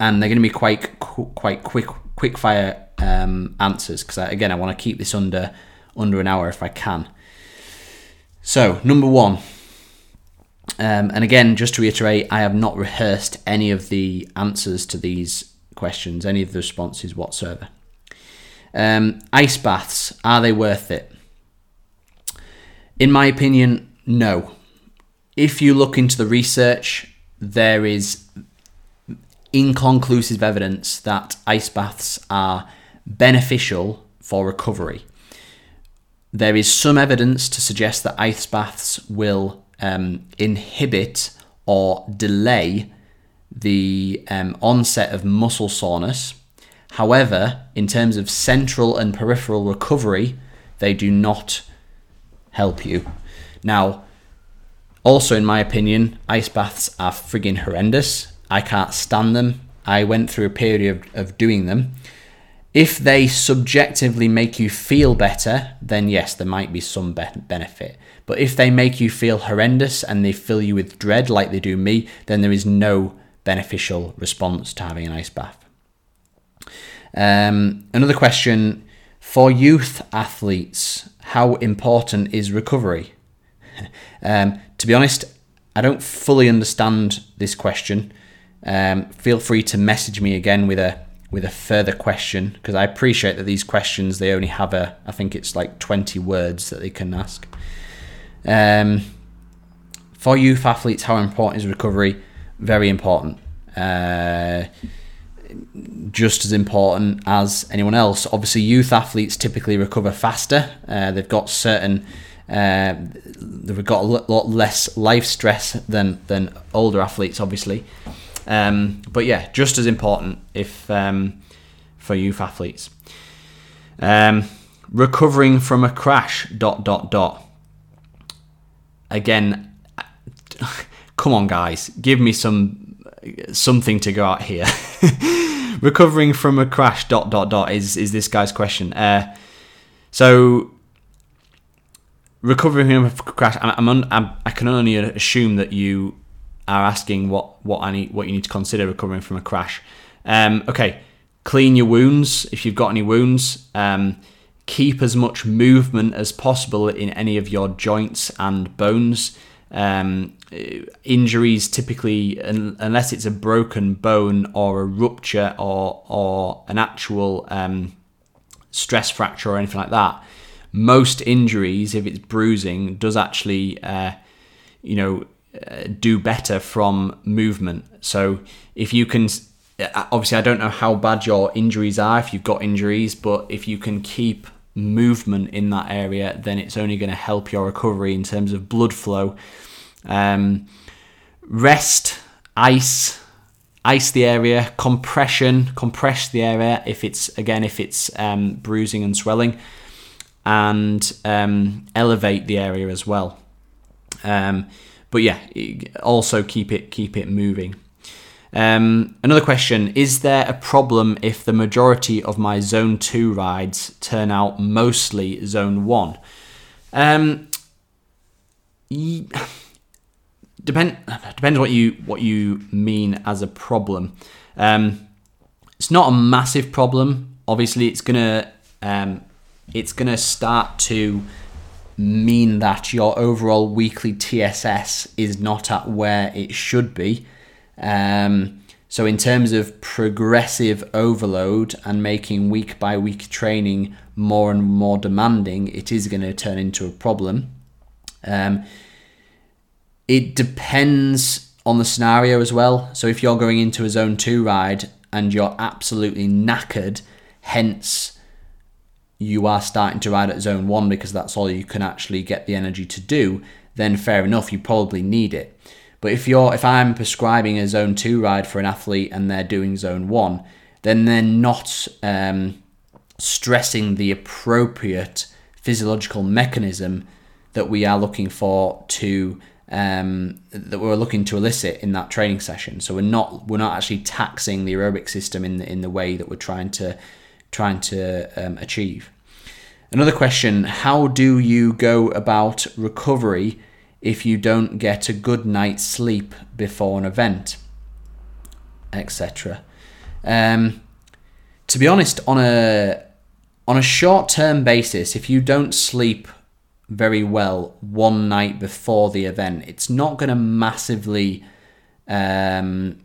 and they're going to be quite quite quick quick fire um, answers because again I want to keep this under under an hour if I can. So, number one, um, and again, just to reiterate, I have not rehearsed any of the answers to these questions, any of the responses whatsoever. Um, ice baths, are they worth it? In my opinion, no. If you look into the research, there is inconclusive evidence that ice baths are beneficial for recovery there is some evidence to suggest that ice baths will um, inhibit or delay the um, onset of muscle soreness. However, in terms of central and peripheral recovery, they do not help you. Now, also, in my opinion, ice baths are frigging horrendous. I can't stand them. I went through a period of, of doing them if they subjectively make you feel better, then yes, there might be some be- benefit. But if they make you feel horrendous and they fill you with dread like they do me, then there is no beneficial response to having an ice bath. Um, another question for youth athletes how important is recovery? um, to be honest, I don't fully understand this question. Um, feel free to message me again with a with a further question because I appreciate that these questions they only have a I think it's like 20 words that they can ask. Um, for youth athletes, how important is recovery? Very important. Uh, just as important as anyone else. Obviously, youth athletes typically recover faster. Uh, they've got certain, uh, they've got a lot less life stress than than older athletes, obviously. Um, but yeah, just as important if um, for youth athletes. Um, recovering from a crash. Dot dot dot. Again, come on, guys, give me some something to go out here. recovering from a crash. Dot dot dot is is this guy's question. Uh, so recovering from a crash. I'm, I'm, I'm, i can only assume that you are asking what what I need, what you need to consider recovering from a crash. Um, okay, clean your wounds if you've got any wounds. Um, keep as much movement as possible in any of your joints and bones. Um, injuries typically, unless it's a broken bone or a rupture or or an actual um, stress fracture or anything like that, most injuries, if it's bruising, does actually, uh, you know, uh, do better from movement. So if you can, uh, obviously, I don't know how bad your injuries are if you've got injuries, but if you can keep movement in that area, then it's only going to help your recovery in terms of blood flow. Um, rest, ice, ice the area, compression, compress the area if it's again if it's um, bruising and swelling, and um, elevate the area as well. Um, but yeah, also keep it keep it moving. Um, another question Is there a problem if the majority of my zone 2 rides turn out mostly zone 1? Um, depend, depends what you, what you mean as a problem. Um, it's not a massive problem. Obviously, it's gonna um, it's gonna start to mean that your overall weekly TSS is not at where it should be. Um, so, in terms of progressive overload and making week by week training more and more demanding, it is going to turn into a problem. Um, it depends on the scenario as well. So, if you're going into a zone two ride and you're absolutely knackered, hence you are starting to ride at zone one because that's all you can actually get the energy to do, then fair enough, you probably need it. But if you're if I'm prescribing a zone two ride for an athlete and they're doing zone one, then they're not um, stressing the appropriate physiological mechanism that we are looking for to um, that we're looking to elicit in that training session. So we're not we're not actually taxing the aerobic system in the, in the way that we're trying to trying to um, achieve. Another question: How do you go about recovery if you don't get a good night's sleep before an event, etc. Um, to be honest, on a on a short term basis, if you don't sleep very well one night before the event, it's not going to massively um,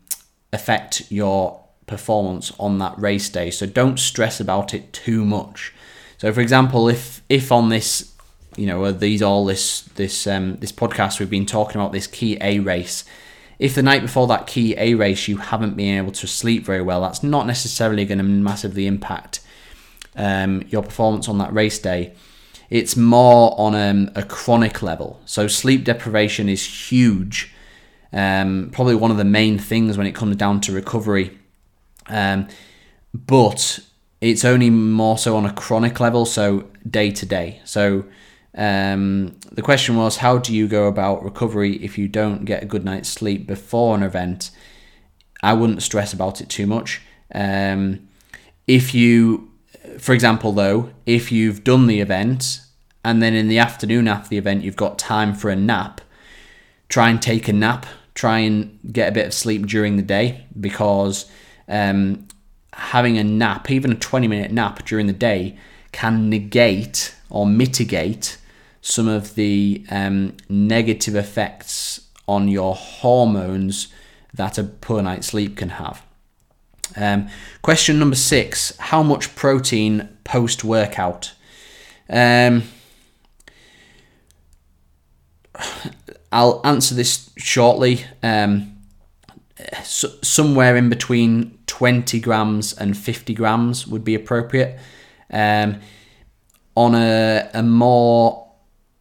affect your performance on that race day. So don't stress about it too much. So, for example, if if on this you know, these all this this um, this podcast we've been talking about this key A race. If the night before that key A race you haven't been able to sleep very well, that's not necessarily going to massively impact um, your performance on that race day. It's more on um, a chronic level. So sleep deprivation is huge. Um, probably one of the main things when it comes down to recovery. Um, but it's only more so on a chronic level, so day to day. So um, the question was, how do you go about recovery if you don't get a good night's sleep before an event? I wouldn't stress about it too much. Um, if you, for example, though, if you've done the event and then in the afternoon after the event you've got time for a nap, try and take a nap. Try and get a bit of sleep during the day because um, having a nap, even a 20 minute nap during the day, can negate or mitigate some of the um, negative effects on your hormones that a poor night's sleep can have. Um, question number six How much protein post workout? Um, I'll answer this shortly. Um, so, somewhere in between 20 grams and 50 grams would be appropriate. Um, on a, a more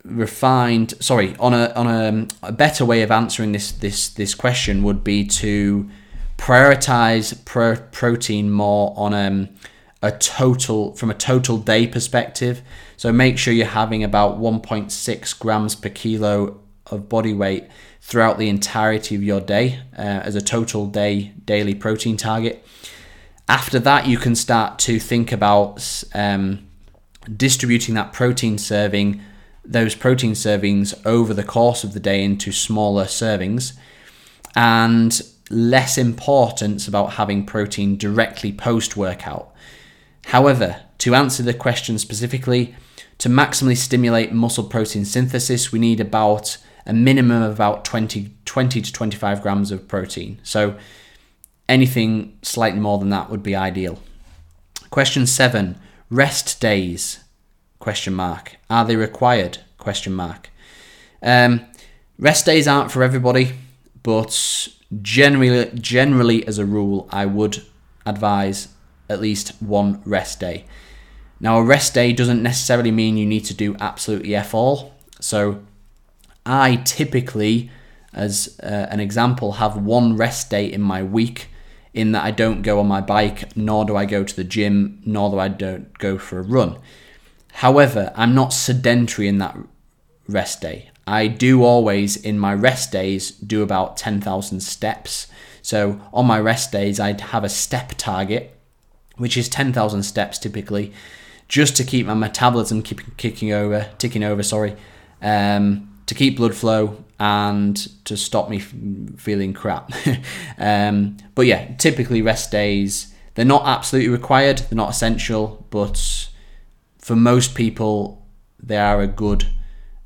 refined sorry on a on a, a, better way of answering this this this question would be to prioritize pro- protein more on um, a total from a total day perspective so make sure you're having about 1.6 grams per kilo of body weight throughout the entirety of your day uh, as a total day daily protein target after that you can start to think about um, distributing that protein serving those protein servings over the course of the day into smaller servings and less importance about having protein directly post workout. However, to answer the question specifically, to maximally stimulate muscle protein synthesis, we need about a minimum of about 20, 20 to 25 grams of protein. So anything slightly more than that would be ideal. Question seven, rest days, question mark. Are they required, question mark. Um, rest days aren't for everybody, but generally, generally as a rule, I would advise at least one rest day. Now, a rest day doesn't necessarily mean you need to do absolutely F all. So, I typically, as uh, an example, have one rest day in my week in that I don't go on my bike, nor do I go to the gym, nor do I don't go for a run. However, I'm not sedentary in that rest day. I do always, in my rest days, do about 10,000 steps. So on my rest days, I'd have a step target, which is 10,000 steps typically, just to keep my metabolism keep kicking over, ticking over, sorry, um, to keep blood flow and to stop me feeling crap. um, but yeah, typically rest days, they're not absolutely required, they're not essential, but for most people, they are a good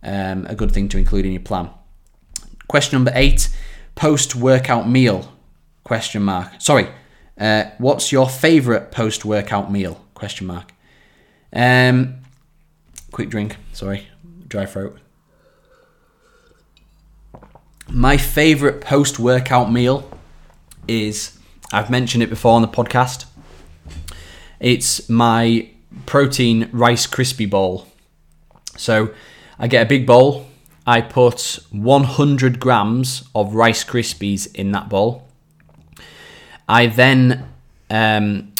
um, a good thing to include in your plan. Question number eight: post-workout meal? Question mark. Sorry, uh, what's your favourite post-workout meal? Question mark. Um, quick drink. Sorry, dry throat. My favourite post-workout meal is I've mentioned it before on the podcast. It's my protein Rice Krispie bowl. So I get a big bowl. I put 100 grams of Rice Krispies in that bowl. I then um,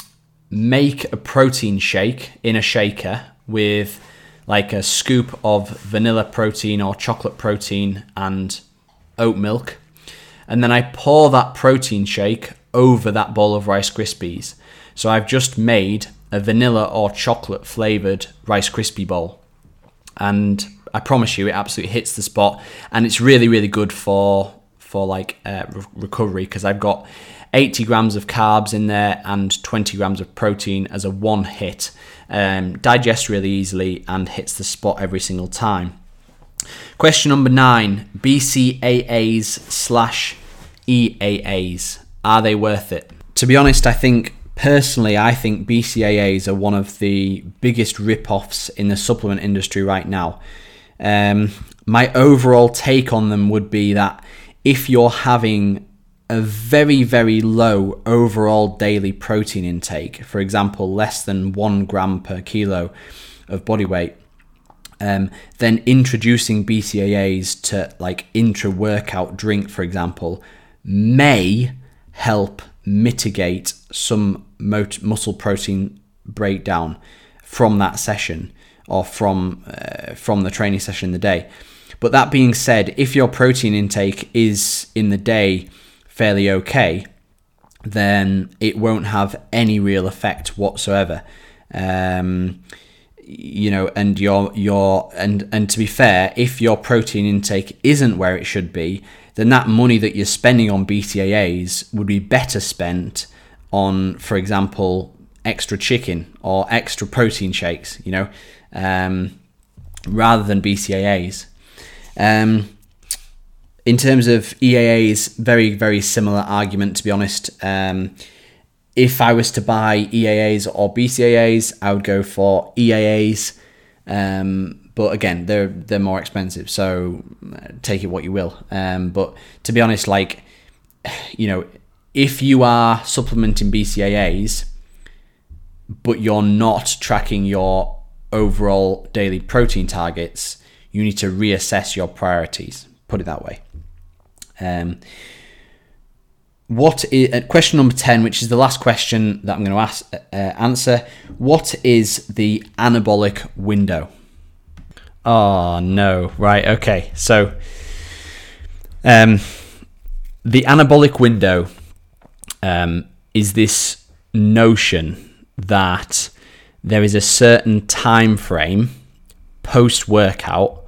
make a protein shake in a shaker with like a scoop of vanilla protein or chocolate protein and oat milk. And then I pour that protein shake over that bowl of Rice Krispies. So I've just made a vanilla or chocolate flavored Rice Krispie bowl. And I promise you, it absolutely hits the spot, and it's really, really good for for like uh, re- recovery because I've got 80 grams of carbs in there and 20 grams of protein as a one hit. Um, digests really easily and hits the spot every single time. Question number nine: BCAAs slash EAAs are they worth it? To be honest, I think personally, I think BCAAs are one of the biggest rip-offs in the supplement industry right now. Um, my overall take on them would be that if you're having a very, very low overall daily protein intake, for example, less than one gram per kilo of body weight, um, then introducing BCAAs to like intra workout drink, for example, may help mitigate some muscle protein breakdown from that session or from uh, from the training session in the day. But that being said, if your protein intake is in the day fairly okay, then it won't have any real effect whatsoever. Um, you know, and your your and and to be fair, if your protein intake isn't where it should be, then that money that you're spending on BCAAs would be better spent on, for example, extra chicken or extra protein shakes. You know, um, rather than BCAAs. Um, in terms of EAAs, very, very similar argument, to be honest. Um, if I was to buy EAAs or BCAAs, I would go for EAAs. Um, but again, they're they're more expensive, so uh, take it what you will. Um, but to be honest, like you know, if you are supplementing BCAAs, but you're not tracking your overall daily protein targets, you need to reassess your priorities. Put it that way. Um, what is uh, question number 10 which is the last question that i'm going to ask, uh, answer. What is the anabolic window? Oh no. Right okay. So um, the anabolic window um, is this notion that there is a certain time frame post workout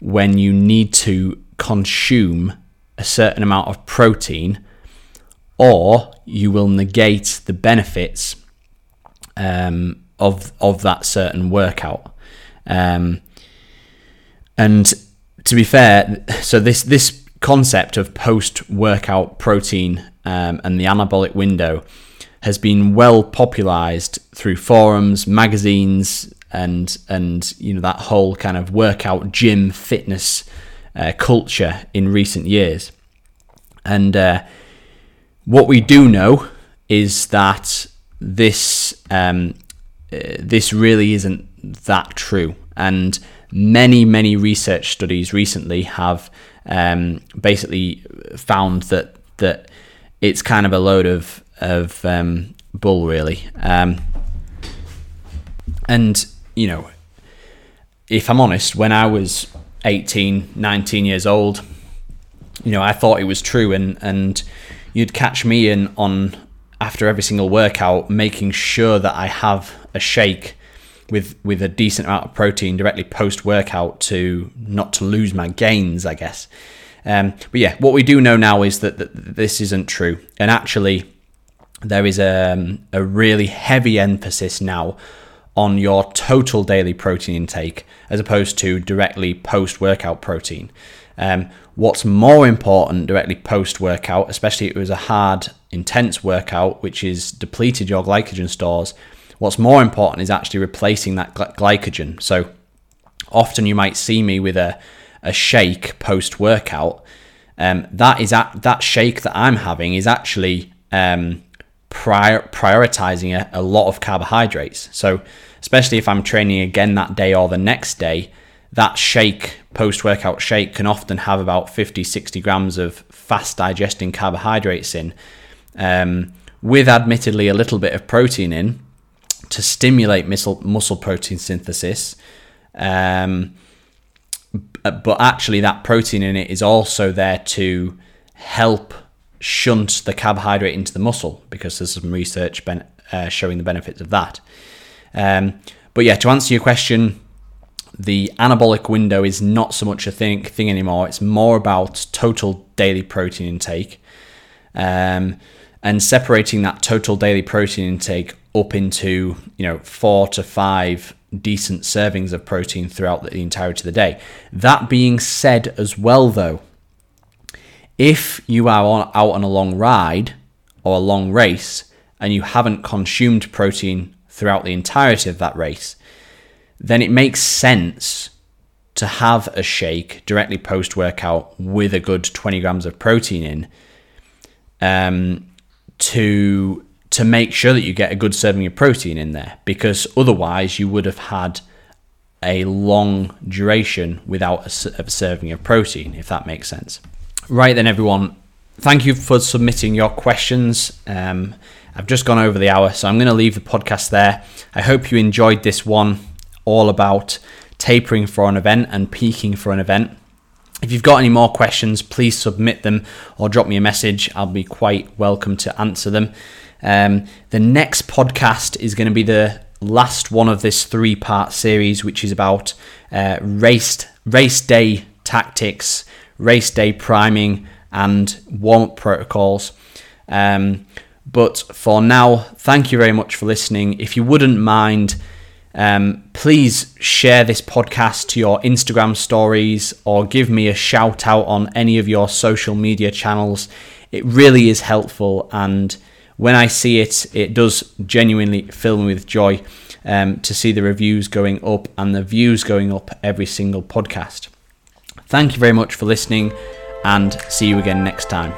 when you need to consume a certain amount of protein or you will negate the benefits um, of of that certain workout um, and to be fair, so this this concept of post workout protein um, and the anabolic window has been well popularized through forums, magazines, and and you know that whole kind of workout gym fitness uh, culture in recent years. And uh, what we do know is that this um, uh, this really isn't that true, and many many research studies recently have um, basically found that that it's kind of a load of of um, bull, really. Um, and you know, if I'm honest, when I was 18, 19 years old, you know, I thought it was true, and and you'd catch me in on after every single workout, making sure that I have a shake with with a decent amount of protein directly post workout to not to lose my gains, I guess. Um, but yeah, what we do know now is that, that this isn't true, and actually, there is a, um, a really heavy emphasis now on your total daily protein intake as opposed to directly post workout protein. Um, what's more important directly post workout, especially if it was a hard, intense workout, which is depleted your glycogen stores, what's more important is actually replacing that glycogen. So often you might see me with a, a shake post workout. Um, that is at, that shake that I'm having is actually um, prior, prioritizing a, a lot of carbohydrates. So especially if I'm training again that day or the next day, that shake, post workout shake, can often have about 50, 60 grams of fast digesting carbohydrates in, um, with admittedly a little bit of protein in to stimulate muscle, muscle protein synthesis. Um, but actually, that protein in it is also there to help shunt the carbohydrate into the muscle because there's some research ben- uh, showing the benefits of that. Um, but yeah, to answer your question, the anabolic window is not so much a thing, thing anymore. It's more about total daily protein intake um, and separating that total daily protein intake up into you know four to five decent servings of protein throughout the entirety of the day. That being said, as well though, if you are on, out on a long ride or a long race and you haven't consumed protein throughout the entirety of that race, then it makes sense to have a shake directly post workout with a good 20 grams of protein in um, to to make sure that you get a good serving of protein in there because otherwise you would have had a long duration without a, a serving of protein if that makes sense. Right then everyone. Thank you for submitting your questions. Um, I've just gone over the hour, so I'm going to leave the podcast there. I hope you enjoyed this one all about tapering for an event and peaking for an event. If you've got any more questions, please submit them or drop me a message. I'll be quite welcome to answer them. Um, the next podcast is going to be the last one of this three part series, which is about uh, race, race day tactics, race day priming, and warm up protocols. Um, but for now, thank you very much for listening. If you wouldn't mind, um, please share this podcast to your Instagram stories or give me a shout out on any of your social media channels. It really is helpful, and when I see it, it does genuinely fill me with joy um, to see the reviews going up and the views going up every single podcast. Thank you very much for listening, and see you again next time.